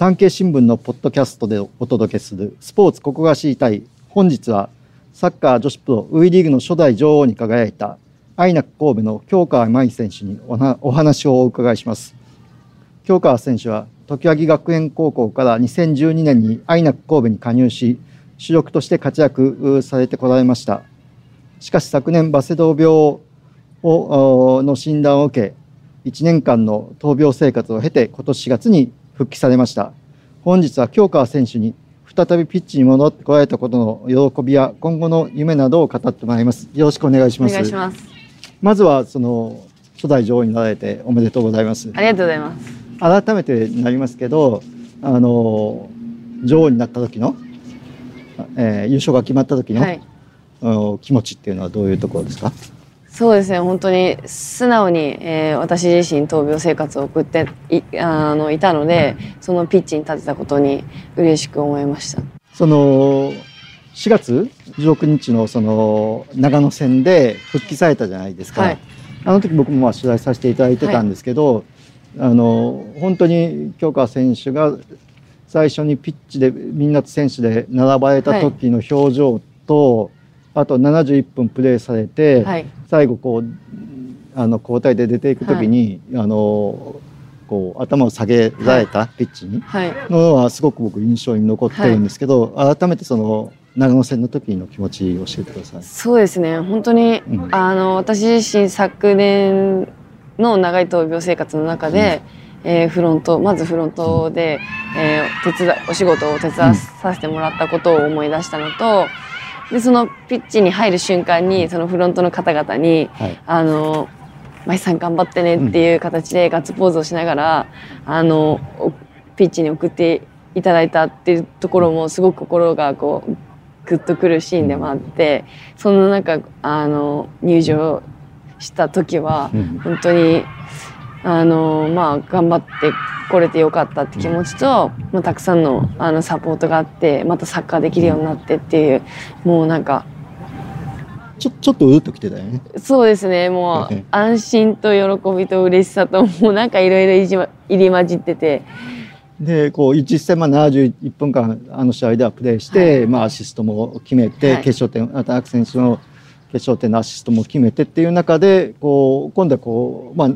産経新聞のポッドキャストでお届けするスポーツここが知りたい本日はサッカー女子プロ V リーグの初代女王に輝いたアイナック神戸の京川舞選手にお話をお伺いします。京川選手は常盤木学園高校から2012年にアイナック神戸に加入し主力として活躍されてこられました。しかし昨年バセドウ病をの診断を受け1年間の闘病生活を経て今年4月に復帰されました。本日は京川選手に再びピッチに戻ってこられたことの喜びや今後の夢などを語ってもらいます。よろしくお願いします。お願いします。まずはその初代女王になられておめでとうございます。ありがとうございます。改めてになりますけどあの女王になった時の、えー、優勝が決まった時の、はい、気持ちっていうのはどういうところですか？そうですね。本当に素直に、えー、私自身闘病生活を送っていあのいたのでそのピッチに立てたことに嬉しく思いました。その4月16日のその長野戦で復帰されたじゃないですか、はい、あの時僕もまあ取材させていただいてたんですけど、はい、あの本当に京川選手が最初にピッチでみんなと選手で並ばれた時の表情と、はいあと71分プレーされて、はい、最後こうあの交代で出ていく時に、はい、あのこう頭を下げられたピッチに、はい、のはすごく僕印象に残ってるんですけど、改めてその長野戦の時の気持ちを教えてください。そうですね。本当に、うん、あの私自身昨年の長い闘病生活の中で、うん、えー、フロントまずフロントで、えー、手伝お仕事を手伝わさせてもらったことを思い出したのと、でそのピッチに入る瞬間にそのフロントの方々に「はい、あの舞さん頑張ってね」っていう形でガッツポーズをしながら、うん、あのピッチに送っていただいたっていうところもすごく心がこうグッとくるシーンでもあってその中あの入場した時は本当にあのまあ頑張って来れてよかったって気持ちと、まあ、たくさんのあのサポートがあってまたサッカーできるようになってっていうもうなんかちょちょっとうっときてたよね。そうですね。もう安心と喜びと嬉しさともうなんかいろいろ 入り混じってて。でこう実際まあ71分間あの試合ではプレーして、はい、まあ、アシストも決めて、はい、決勝点田中選手の決勝点のアシストも決めてっていう中でこう今度はこう、まあ、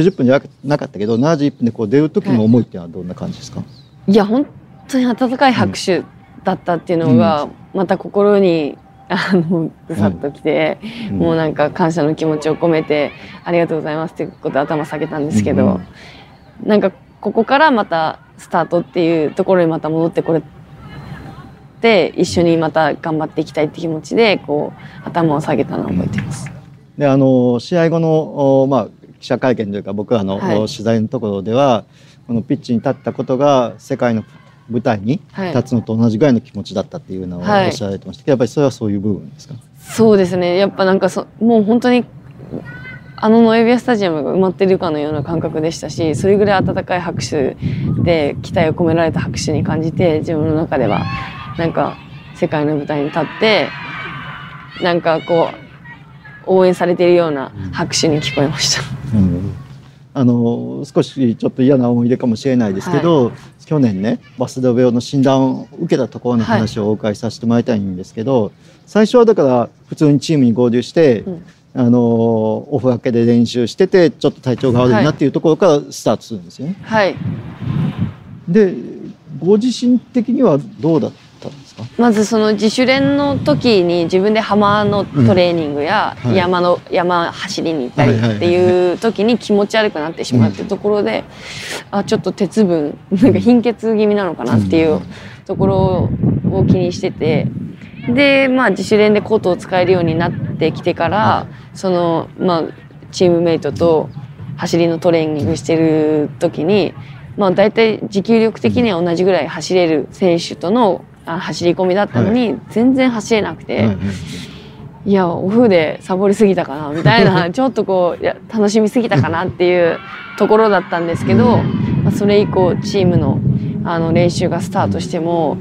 90分じゃなかったけど71分でこう出る時の思いっていうのはどんな感じですか、はい、いや本当に温かい拍手だったっていうのが、また心にあのぐさっときて、うん、もうなんか感謝の気持ちを込めてありがとうございますっていうことで頭下げたんですけど、うん、なんかここからまたスタートっていうところにまた戻ってこれて一緒にまた頑張っていきたいって気持ちでこう頭を下げたのを覚えています。であの試合後の、まあ、記者会見というか僕らの取材のところでは、はい、このピッチに立ったことが世界の舞台に立つのと同じぐらいの気持ちだったっていうのをおっしゃられてましたけど、やっぱりそれはそういう部分ですか？そうですね。やっぱなんかそもう本当にあのノエビアスタジアムが埋まってるかのような感覚でしたしそれぐらい温かい拍手で期待を込められた拍手に感じて自分の中ではなんか世界の舞台に立ってなんかこう応援されているような拍手に聞こえました。うん、あの少しちょっと嫌な思い出かもしれないですけど、はい、去年ねバスド病の診断を受けたところの話をお伺いさせてもらいたいんですけど、はい、最初はだから普通にチームに合流して、うん、あのオフ明けで練習しててちょっと体調が悪いなっていうところからスタートするんですよね。はい、でご自身的にはどうだった？まずその自主練の時に自分で浜のトレーニングや山の、山走りに行ったりっていう時に気持ち悪くなってしまうっていうところで、あちょっと鉄分なんか貧血気味なのかなっていうところを気にしててでまあ自主練でコートを使えるようになってきてからそのまあチームメイトと走りのトレーニングしてる時にまあ大体持久力的には同じぐらい走れる選手とのあ走り込みだったのに、全然走れなくて、いやオフでサボりすぎたかなみたいな ちょっとこういや楽しみすぎたかなっていうところだったんですけど、まあ、それ以降チームのあの練習がスタートしても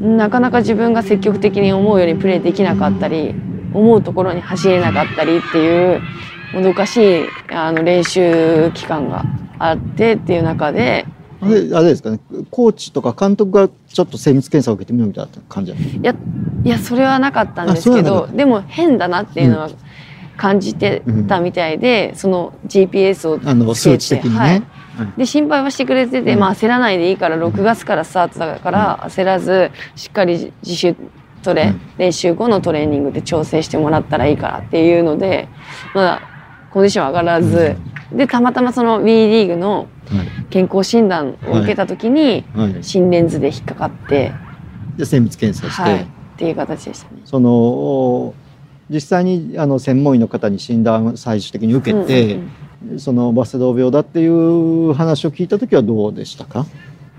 なかなか自分が積極的に思うようにプレーできなかったり思うところに走れなかったりっていうもどかしいあの練習期間があってっていう中であれあれですかね。コーチとか監督がちょっと精密検査を受けてみようみたいな感じいやいやそれはなかったんですけどでも変だなっていうのは感じてたみたいで、うん、その GPS をあの数値的にね、はい。で心配はしてくれてて、うん、まあ焦らないでいいから6月からスタートだから焦らずしっかり自主トレ、うん、練習後のトレーニングで調整してもらったらいいからっていうのでまだコンディション上がらず、でたまたまその WE リーグの健康診断を受けた時に心電図で引っかかって、で精密検査して、はい、っていう形でしたね。その実際にあの専門医の方に診断を最終的に受けて、うんうんうん、そのバセドウ病だっていう話を聞いた時はどうでしたか？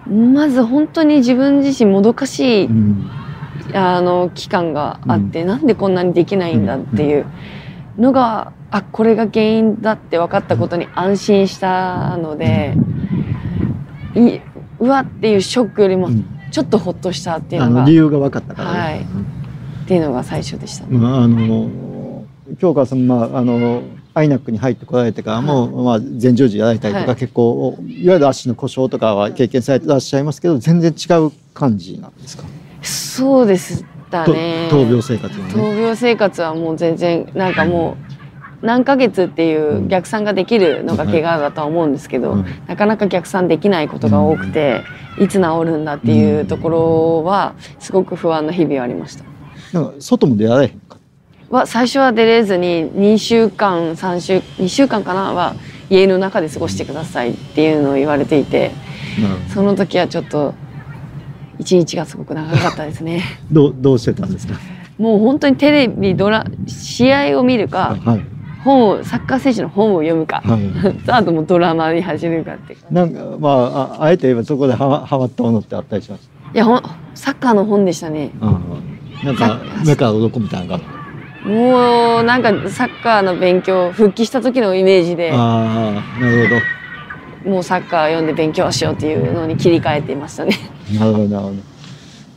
まず本当に自分自身もどかしい、うん、あの期間があって、うん、なんでこんなにできないんだっていうのがあこれが原因だって分かったことに安心したので、いうわっていうショックよりもちょっとほっとしたっていうのが、理由が分かったから、ね、はい、っていうのが最初でした、ね、まあ、あの京川さん、まあ、あのアイナックに入ってこられてからも、はい、まあ、前十字やられたりとか、はい、結構いわゆる足の故障とかは経験されてらっしゃいますけど全然違う感じなんですか？そうですだね。闘病生活はね。闘病生活はもう全然なんかもう、何ヶ月っていう逆算ができるのが怪我だとは思うんですけど、うん、なかなか逆算できないことが多くて、うん、いつ治るんだっていうところはすごく不安な日々はありました。なんか外も出られへんかは最初は出れずに2週間3週2週間かな？は家の中で過ごしてくださいっていうのを言われていて、うん、その時はちょっと一日がすごく長かったですね。どうどうしてたんですか？もう本当にテレビドラ試合を見るか、はい本をサッカー選手の本を読むか、はい、あともドラマに始めるかってなんかまあああえて言えばそこでははまったものってあったりします？いやほサッカーの本でしたね。なんか目から鱗みたいなもうなんかサッカーの勉強復帰した時のイメージで。ああなるほど。もうサッカー読んで勉強しようっていうのに切り替えていましたね。なるほどなるほど。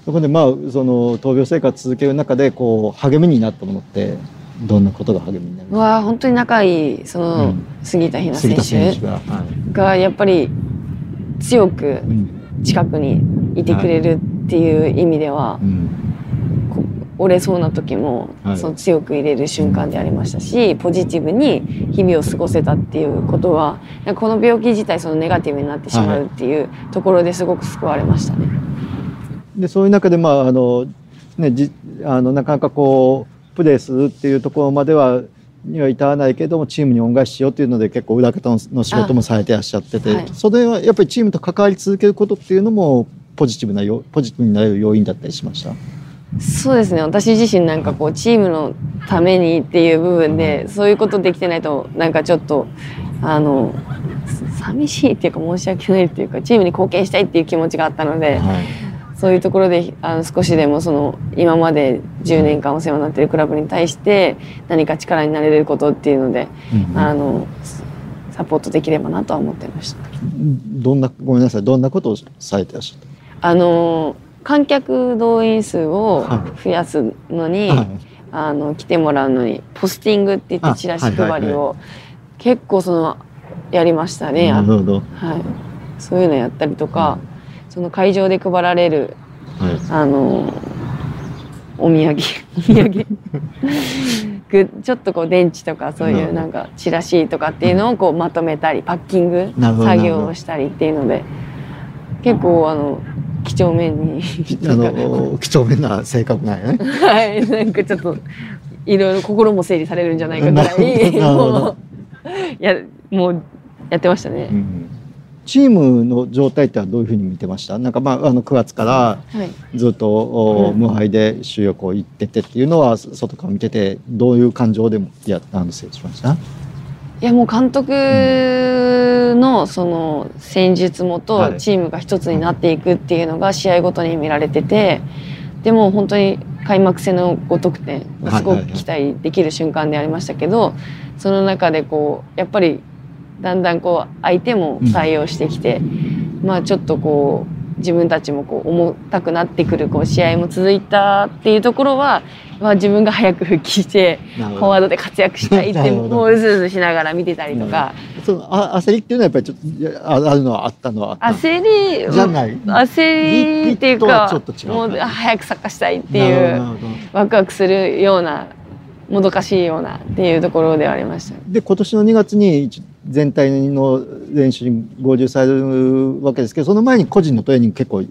そこでまあその闘病生活続ける中でこう励みになったものって？どんなことが励みになるわ本当に仲いいその、杉田ひな選手。が。やっぱり強く近くにいてくれるっていう意味では、折れそうな時も、その強く入れる瞬間でありましたしポジティブに日々を過ごせたっていうことはこの病気自体そのネガティブになってしまうっていうところですごく救われましたね。でそういう中でまああのねじあのなかなかこうプレーするっていうところまではには至らないけれどもチームに恩返ししようっていうので結構裏方の仕事もされてらっしゃってて、はい、それはやっぱりチームと関わり続けることっていうのもポジティブなポジティブになれる要因だったりしました？そうですね。私自身なんかこうチームのためにっていう部分でそういうことできてないとなんかちょっとあの寂しいっていうか申し訳ないっていうかチームに貢献したいっていう気持ちがあったので。はいそういうところであの少しでもその今まで10年間お世話になっているクラブに対して何か力になれることっていうので、うん、あのサポートできればなとは思ってました。どんなごめんなさいどんなことをされてらっしゃった？あの観客動員数を増やすのに、はいはい、あの来てもらうのにポスティングって言ってチラシ配りを結構そのやりましたね。なるほど。はい。そういうのやったりとか、その会場で配られる、はい、あのお土産 お土産。ちょっとこう電池とかそういうなんかチラシとかっていうのをこうまとめたりパッキング作業をしたりっていうので結構あの几帳面に。あの几帳面な性格なんやね。はい。なんかちょっといろいろ心も整理されるんじゃないかぐらい。もうやもうやってましたね。うんチームの状態ってはどういうふうに見てました？なんかまああの9月からずっと無敗で主力を行っててっていうのは外から見ててどういう感情でもいやあの整理しました？いやもう監督のその戦術もとチームが一つになっていくっていうのが試合ごとに見られててでも本当に開幕戦の5得点すごく期待できる瞬間でありましたけどその中でこうやっぱりだんだんこう相手も対応してきて、うん、まあちょっとこう自分たちもこう重たくなってくるこう試合も続いたっていうところは、まあ、自分が早く復帰してフォワードで活躍したいってもううずうずしながら見てたりとか。そのあ焦りっていうのはやっぱりちょっとああるのはあったのは焦りじゃない焦りっていう。かもう早くサッカーしたいっていうワクワクするようなもどかしいようなっていうところではありました。で今年の2月に全体の練習に合流されるわけですけどその前に個人のトレーニング結構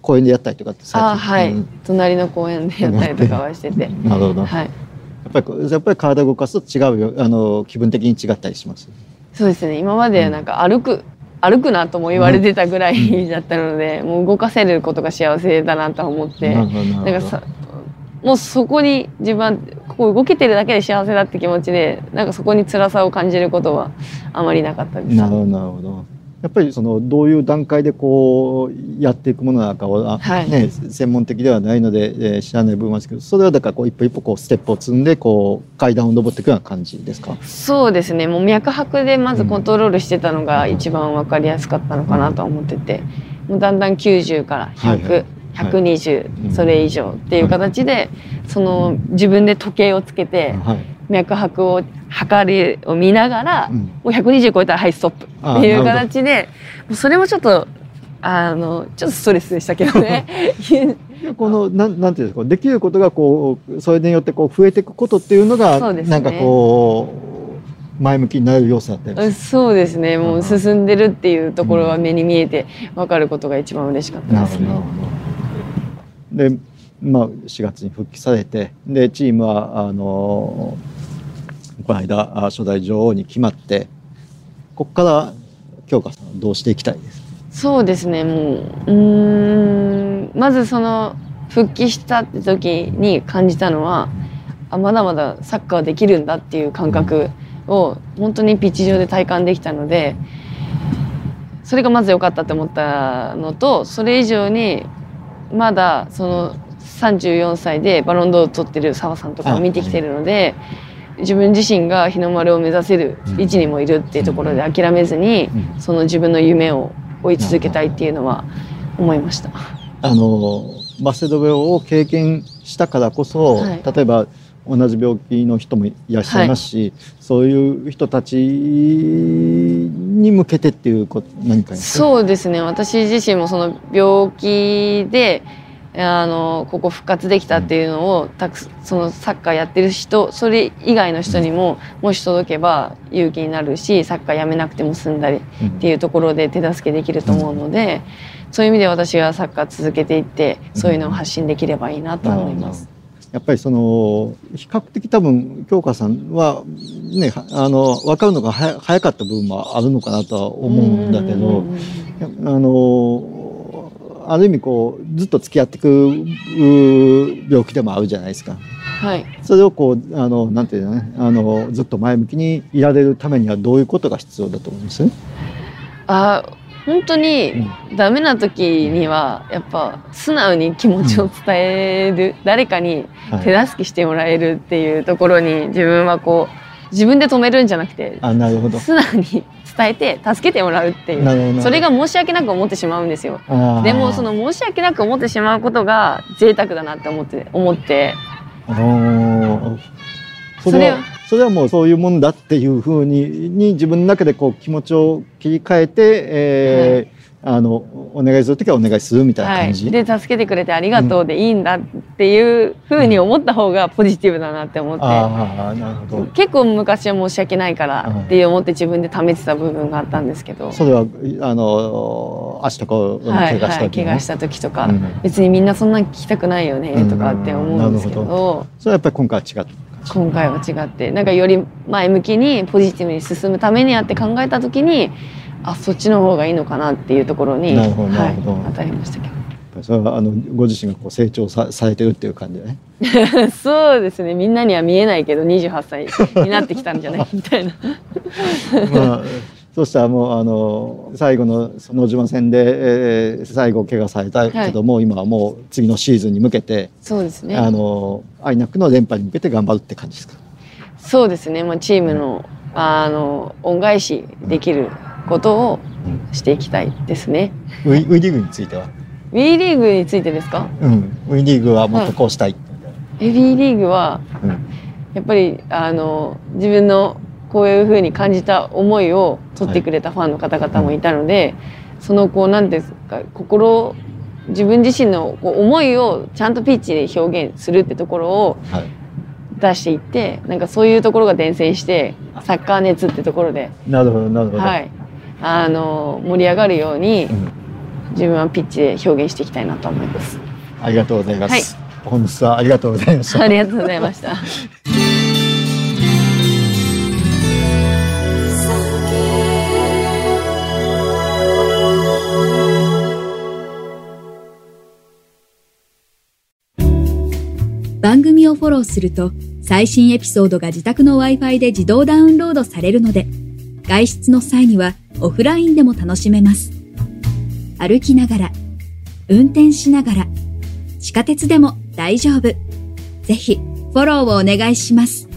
公園でやったりとかってあはい、うん、隣の公園でやったりとかはしてて。なるほど、はい、やっぱりやっぱり体を動かすと違うよ。あの気分的に違ったりします？そうですね。今までなんか歩く、うん、歩くなとも言われてたぐらい だったので、うん、もう動かせることが幸せだなと思って。なんかさもうそこに自分こう動けてるだけで幸せだって気持ちでなんかそこに辛さを感じることはあまりなかったです。なるほどなるほど。やっぱりそのどういう段階でこうやっていくものなのかは、はい、ね、専門的ではないので、えー、知らない部分ですけどそれはだからこう一歩一歩こうステップを積んでこう階段を上っていくような感じですか？そうですね。もう脈拍でまずコントロールしてたのが一番分かりやすかったのかなと思ってて、もうだんだん90から100、はいはい120、それ以上っていう形で、その自分で時計をつけて、脈拍を測りを見ながら、もう120超えたらはいストップっていう形でそれもちょっとあのちょっとストレスでしたけどね。このなんなんていうんですかできることがこうそれによってこう増えていくことっていうのが、ね、なんかこう前向きになる要素だったりそうですね。もう進んでるっていうところは目に見えて分かることが一番嬉しかったですね。で、まあ、4月に復帰されてでチームはあのこの間初代女王に決まってここから京香さんどうしていきたいですそうですねもううんまずその復帰したって時に感じたのはあまだまだサッカーできるんだっていう感覚を本当にピッチ上で体感できたのでそれがまず良かったって思ったのとそれ以上にまだその34歳でバロンドを取ってる澤さんとかを見てきてるので、自分自身が日の丸を目指せる位置にもいるっていうところで諦めずに、その自分の夢を追い続けたいっていうのは思いました。あのマセド病を経験したからこそ、はい、例えば同じ病気の人もいらっしゃいますし、はい、そういう人たちに向けてっていうこと何かそうですね。私自身もその病気であのここ復活できたっていうのをたくそのサッカーやってる人それ以外の人にももし届けば勇気になるしサッカーやめなくても済んだりっていうところで手助けできると思うので、そういう意味で私がサッカー続けていってそういうのを発信できればいいなと思います。やっぱりその比較的多分京香さんはねあの分かるのが早かった部分もあるのかなとは思うんだけどあのある意味こうずっと付き合っていく病気でもあるじゃないですか。はい、それをこうあのなんていうのねあのずっと前向きにいられるためにはどういうことが必要だと思います？あ本当にダメな時にはやっぱ素直に気持ちを伝える、誰かに手助けしてもらえるっていうところに自分はこう自分で止めるんじゃなくてあなるほど。素直に伝えて助けてもらうっていう。それが申し訳なく思ってしまうんですよ。でもその申し訳なく思ってしまうことが贅沢だなって思って思って。それはそれはもうそういうもんだっていうふうにに自分の中でこう気持ちを切り替えて、えー、はい、あのお願いする時はお願いするみたいな感じ、はい、で助けてくれてありがとうでいいんだっていうふうに思った方がポジティブだなって思って、うん、あなるほど。結構昔は申し訳ないからって思って自分で貯めてた部分があったんですけど。それはあの足とかを怪我した時、はい、怪我した時とか、うん、別にみんなそんな聞きたくないよねとかって思うんですけど。うん、ど。それはやっぱり今回は違った？今回は違ってなんかより前向きにポジティブに進むためにあって考えた時にあそっちの方がいいのかなっていうところになるほど、はい、当たりましたけど。それはあのご自身がこう成長さされてるっていう感じね。そうですね。みんなには見えないけど28歳になってきたんじゃない？みたいな。まあそしたらもうあの最後の野島戦で、えー、最後怪我されたけども、はい、今はもう次のシーズンに向けてそうですね。あのアイナックの連覇に向けて頑張るって感じですか？そうですね、まあ、チームのあの恩返しできることをしていきたいですね。ウィウィリグについては？WE リーグについてですか？うん。WE リーグはもっとこうしたい、え WE リーグはうん。やっぱりあの自分のこういうふうに感じた思いを取ってくれたファンの方々もいたので、そのこう何ですか心自分自身のこう思いをちゃんとピッチで表現するってところをはい。出していってなんかそういうところが伝染してサッカー熱ってところで、なるほどなるほど、はい、あの盛り上がるようにうん。自分はピッチで表現していきたいなと思います。ありがとうございます、本日はありがとうございました。ありがとうございました。フォローすると最新エピソードが自宅の Wi-Fi で自動ダウンロードされるので外出の際にはオフラインでも楽しめます。歩きながら、運転しながら、地下鉄でも大丈夫。ぜひフォローをお願いします。